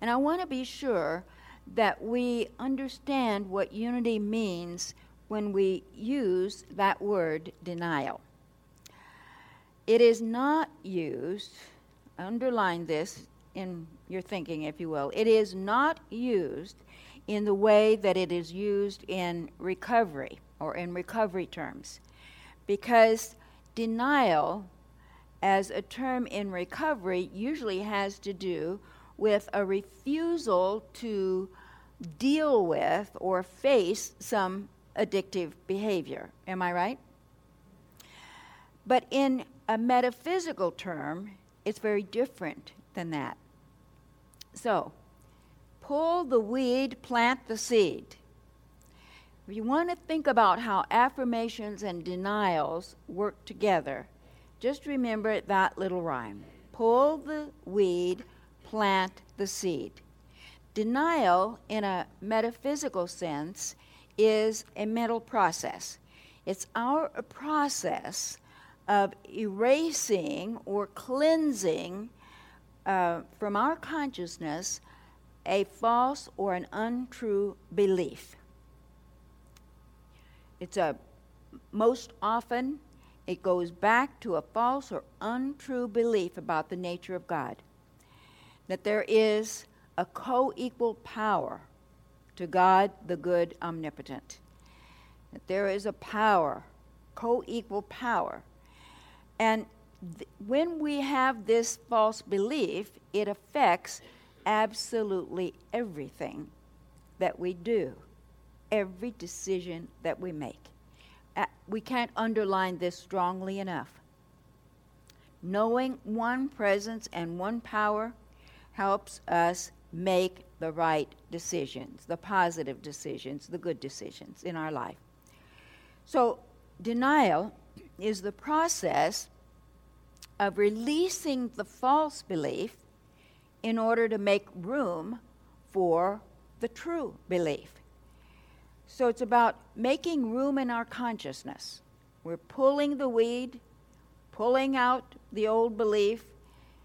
And I want to be sure that we understand what unity means when we use that word denial. It is not used, underline this in your thinking, if you will, it is not used in the way that it is used in recovery or in recovery terms. Because denial, as a term in recovery, usually has to do with a refusal to deal with or face some addictive behavior. Am I right? But in a metaphysical term, it's very different than that. So, pull the weed, plant the seed. If you want to think about how affirmations and denials work together, just remember that little rhyme pull the weed, plant the seed. Denial, in a metaphysical sense, is a mental process. It's our process of erasing or cleansing uh, from our consciousness a false or an untrue belief. It's a most often it goes back to a false or untrue belief about the nature of God. That there is a co equal power to God, the good omnipotent. That there is a power, co equal power. And th- when we have this false belief, it affects absolutely everything that we do, every decision that we make. Uh, we can't underline this strongly enough. Knowing one presence and one power helps us make the right decisions, the positive decisions, the good decisions in our life. So, denial is the process of releasing the false belief in order to make room for the true belief. So it's about making room in our consciousness. We're pulling the weed, pulling out the old belief,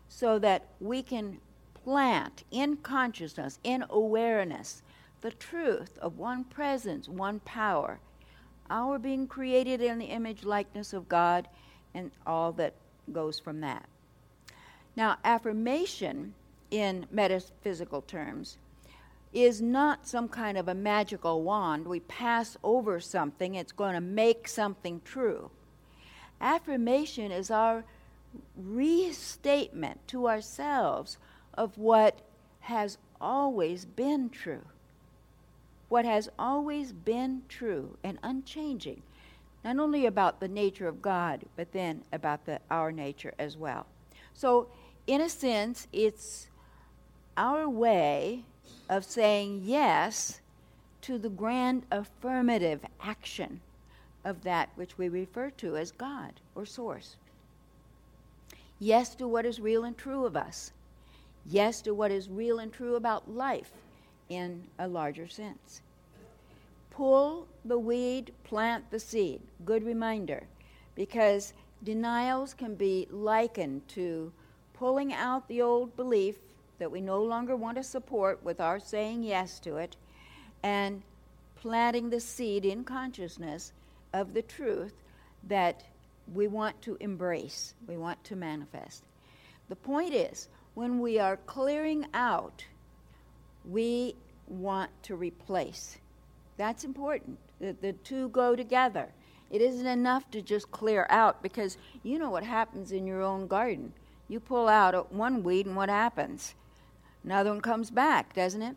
so that we can plant in consciousness, in awareness, the truth of one presence, one power, our being created in the image likeness of God, and all that goes from that. Now, affirmation in metaphysical terms, is not some kind of a magical wand. We pass over something, it's going to make something true. Affirmation is our restatement to ourselves of what has always been true. What has always been true and unchanging, not only about the nature of God, but then about the, our nature as well. So, in a sense, it's our way of saying yes to the grand affirmative action of that which we refer to as God or Source. Yes to what is real and true of us. Yes to what is real and true about life in a larger sense. Pull the weed, plant the seed. Good reminder, because denials can be likened to pulling out the old belief that we no longer want to support with our saying yes to it, and planting the seed in consciousness of the truth that we want to embrace, we want to manifest. The point is, when we are clearing out, we want to replace. That's important. The, the two go together. It isn't enough to just clear out because you know what happens in your own garden. You pull out one weed, and what happens? Another one comes back, doesn't it?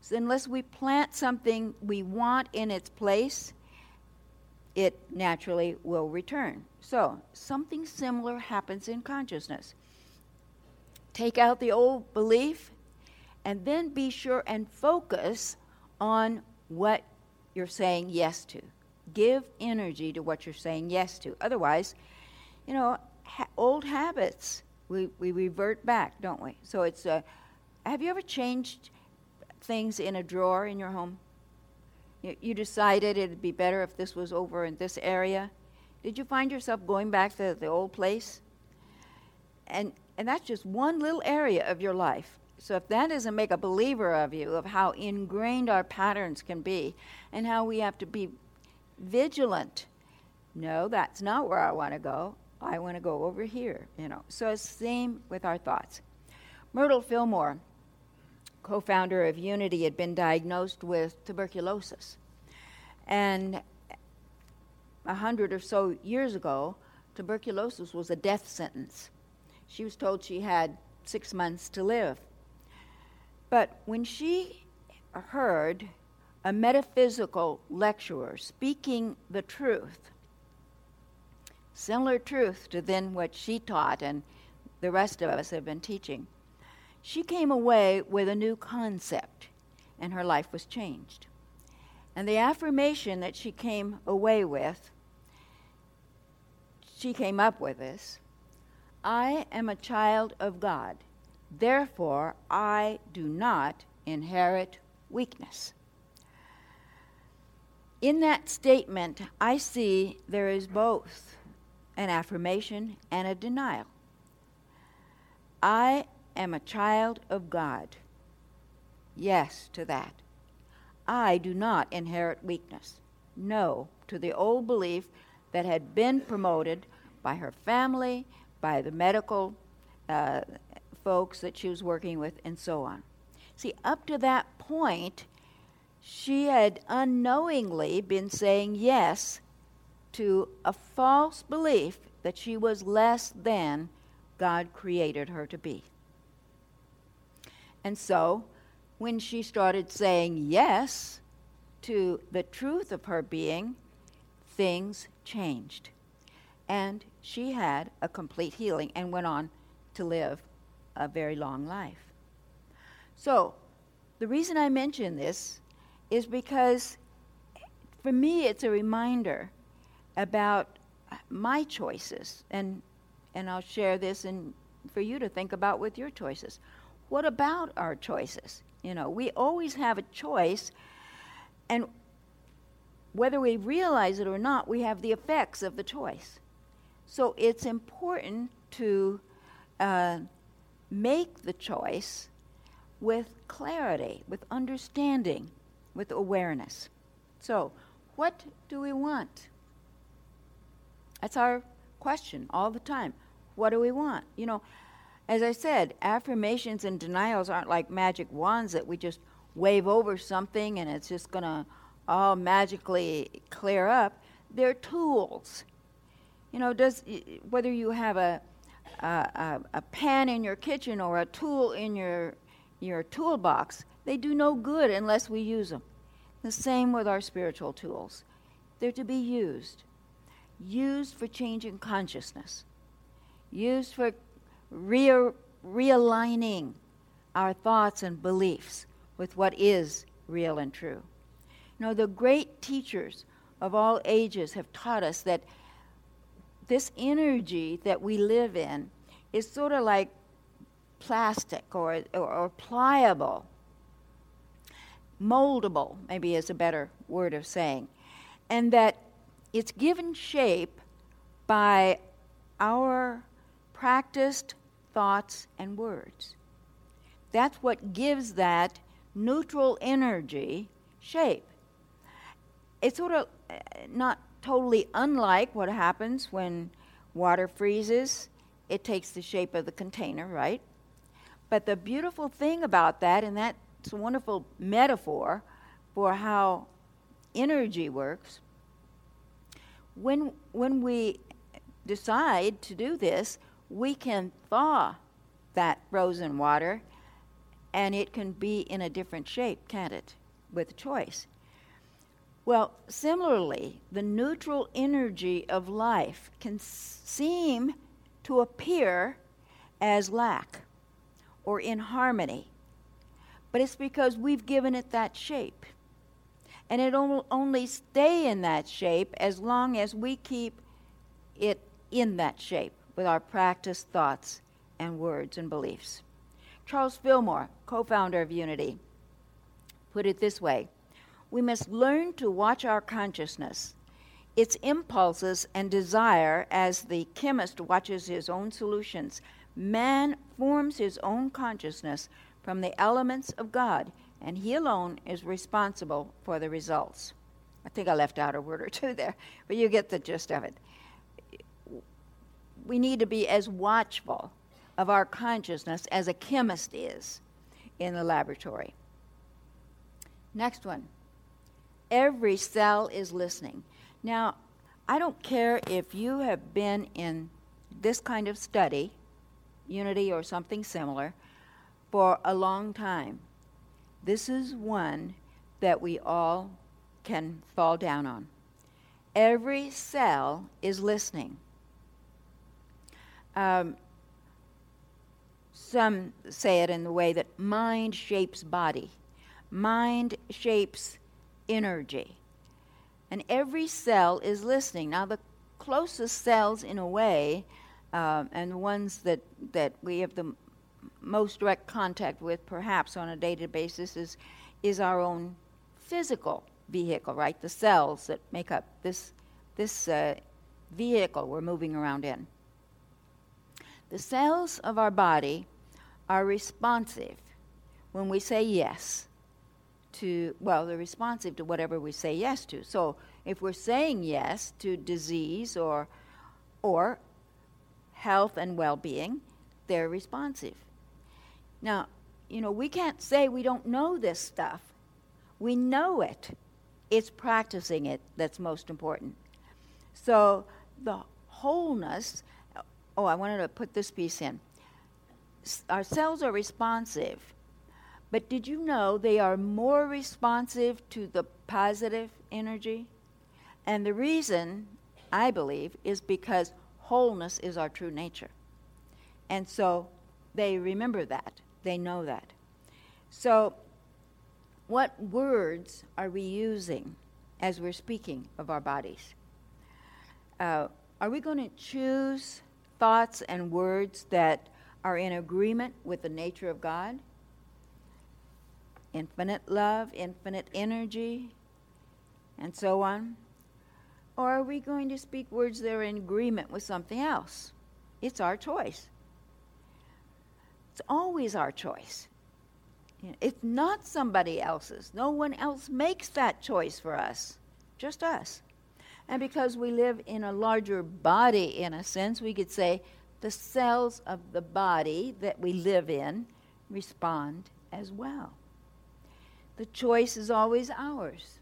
So unless we plant something we want in its place, it naturally will return. So something similar happens in consciousness. Take out the old belief and then be sure and focus on what you're saying yes to. Give energy to what you're saying yes to. Otherwise, you know, ha- old habits, we, we revert back, don't we? So it's a have you ever changed things in a drawer in your home? You, you decided it'd be better if this was over in this area. Did you find yourself going back to the old place? And, and that's just one little area of your life. So if that doesn't make a believer of you, of how ingrained our patterns can be and how we have to be vigilant, no, that's not where I want to go. I want to go over here, you know. So it's same with our thoughts. Myrtle Fillmore, co-founder of Unity, had been diagnosed with tuberculosis. And a hundred or so years ago, tuberculosis was a death sentence. She was told she had six months to live. But when she heard a metaphysical lecturer speaking the truth, similar truth to then what she taught and the rest of us have been teaching, she came away with a new concept and her life was changed. And the affirmation that she came away with, she came up with this I am a child of God. Therefore, I do not inherit weakness. In that statement, I see there is both an affirmation and a denial. I am a child of God. Yes to that. I do not inherit weakness. No to the old belief that had been promoted by her family, by the medical uh, folks that she was working with, and so on. See, up to that point, she had unknowingly been saying yes to a false belief that she was less than God created her to be. And so, when she started saying yes to the truth of her being, things changed. And she had a complete healing and went on to live a very long life. So, the reason I mention this is because for me it's a reminder about my choices and and I'll share this and for you to think about with your choices. What about our choices? You know, we always have a choice and whether we realize it or not, we have the effects of the choice. So it's important to uh, make the choice with clarity, with understanding, with awareness. So, what do we want? That's our question all the time. What do we want? You know, as I said, affirmations and denials aren't like magic wands that we just wave over something and it's just going to all magically clear up. They're tools. You know, does whether you have a a, a, pan in your kitchen or a tool in your, your toolbox, they do no good unless we use them. The same with our spiritual tools. They're to be used. Used for changing consciousness. Used for re- realigning our thoughts and beliefs with what is real and true. You know, the great teachers of all ages have taught us that this energy that we live in is sort of like plastic or, or, or pliable, moldable, maybe is a better word of saying, and that it's given shape by our practiced thoughts and words. That's what gives that neutral energy shape. It's sort of uh, not totally unlike what happens when water freezes. It takes the shape of the container, right? But the beautiful thing about that, and that's a wonderful metaphor for how energy works, when, when we decide to do this, we can thaw that frozen water and it can be in a different shape, can't it? With choice. Well, similarly, the neutral energy of life can seem to appear as lack or inharmony, but it's because we've given it that shape. And it will only stay in that shape as long as we keep it in that shape with our practiced thoughts and words and beliefs. Charles Fillmore, co founder of Unity, put it this way we must learn to watch our consciousness, its impulses and desire as the chemist watches his own solutions. Man forms his own consciousness from the elements of God, and He alone is responsible for the results. I think I left out a word or two there, but you get the gist of it. We need to be as watchful of our consciousness as a chemist is in the laboratory. Next one. Every cell is listening. Now, I don't care if you have been in this kind of study, Unity or something similar, for a long time. This is one that we all can fall down on. Every cell is listening. Um, some say it in the way that mind shapes body, mind shapes energy. And every cell is listening. Now, the closest cells, in a way, uh, and the ones that, that we have the most direct contact with, perhaps on a day to day basis, is, is our own physical vehicle, right? The cells that make up this, this uh, vehicle we're moving around in. The cells of our body are responsive when we say yes to, well, they're responsive to whatever we say yes to. So if we're saying yes to disease or, or health and well being, they're responsive. Now, you know, we can't say we don't know this stuff. We know it. It's practicing it that's most important. So the wholeness, oh, I wanted to put this piece in. Our cells are responsive but did you know they are more responsive to the positive energy? And the reason, I believe, is because wholeness is our true nature. And so they remember that, they know that. So, what words are we using as we're speaking of our bodies? Uh, are we going to choose thoughts and words that are in agreement with the nature of God? Infinite love, infinite energy, and so on? Or are we going to speak words that are in agreement with something else? It's our choice. It's always our choice. It's not somebody else's. No one else makes that choice for us, just us. And because we live in a larger body, in a sense, we could say the cells of the body that we live in respond as well. The choice is always ours.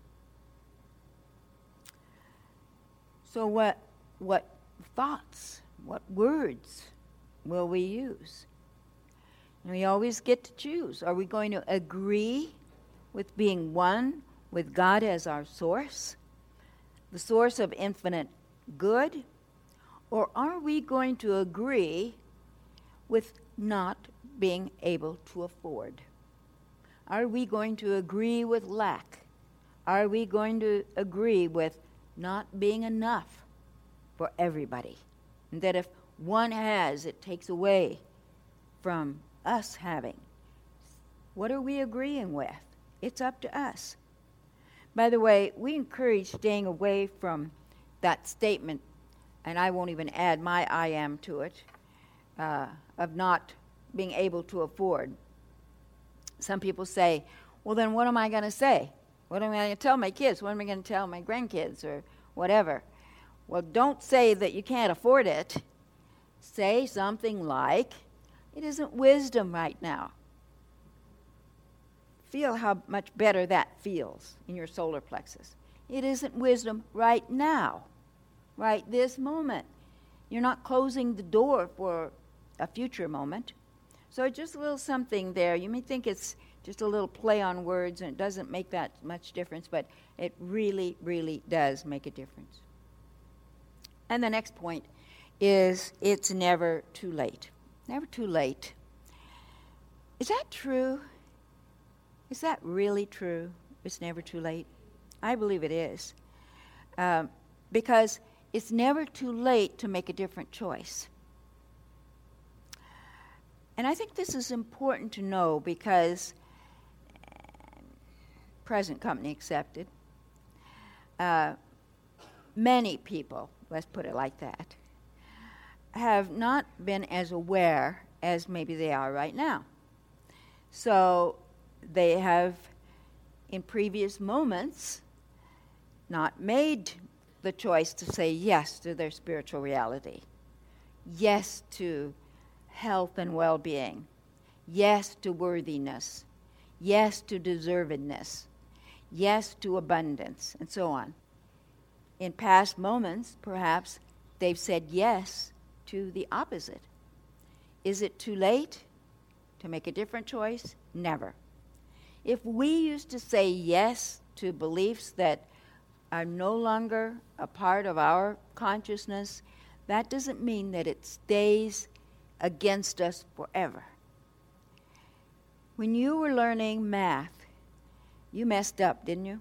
So, what, what thoughts, what words will we use? We always get to choose. Are we going to agree with being one with God as our source, the source of infinite good? Or are we going to agree with not being able to afford? Are we going to agree with lack? Are we going to agree with not being enough for everybody? And that if one has, it takes away from us having. What are we agreeing with? It's up to us. By the way, we encourage staying away from that statement, and I won't even add my I am to it, uh, of not being able to afford. Some people say, well, then what am I going to say? What am I going to tell my kids? What am I going to tell my grandkids or whatever? Well, don't say that you can't afford it. Say something like, it isn't wisdom right now. Feel how much better that feels in your solar plexus. It isn't wisdom right now, right this moment. You're not closing the door for a future moment. So just a little something there. You may think it's just a little play on words and it doesn't make that much difference, but it really, really does make a difference. And the next point is it's never too late. Never too late. Is that true? Is that really true? It's never too late? I believe it is. Um, because it's never too late to make a different choice. And I think this is important to know because, present company accepted, uh, many people, let's put it like that, have not been as aware as maybe they are right now. So they have, in previous moments, not made the choice to say yes to their spiritual reality, yes to health and well being, yes to worthiness, yes to deservedness, yes to abundance, and so on. In past moments, perhaps, they've said yes to the opposite. Is it too late to make a different choice? Never. If we used to say yes to beliefs that are no longer a part of our consciousness, that doesn't mean that it stays against us forever. When you were learning math, you messed up, didn't you?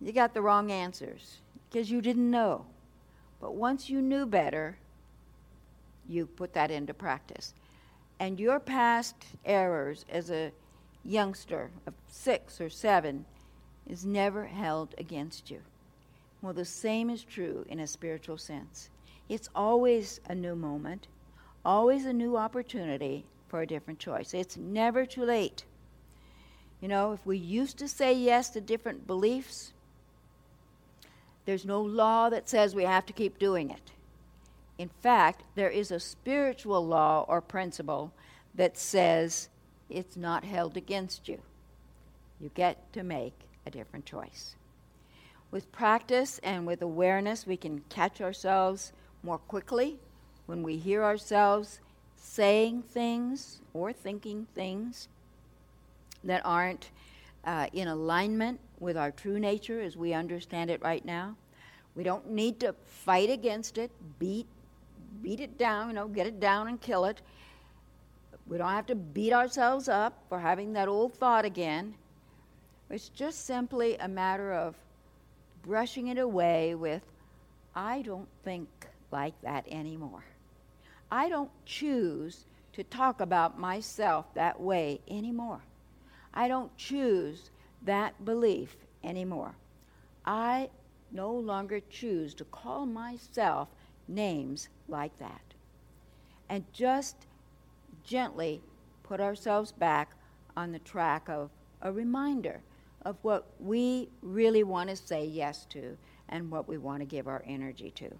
You got the wrong answers because you didn't know. But once you knew better, you put that into practice. And your past errors as a youngster of six or seven is never held against you. Well, the same is true in a spiritual sense. It's always a new moment, always a new opportunity for a different choice. It's never too late. You know, if we used to say yes to different beliefs, there's no law that says we have to keep doing it. In fact, there is a spiritual law or principle that says it's not held against you. You get to make a different choice. With practice and with awareness, we can catch ourselves more quickly when we hear ourselves saying things or thinking things that aren't uh, in alignment with our true nature as we understand it right now. We don't need to fight against it, beat beat it down, you know, get it down and kill it. We don't have to beat ourselves up for having that old thought again. It's just simply a matter of brushing it away with, I don't think like that anymore. I don't choose to talk about myself that way anymore. I don't choose that belief anymore. I no longer choose to call myself names like that. And just gently put ourselves back on the track of a reminder of what we really want to say yes to and what we want to give our energy to.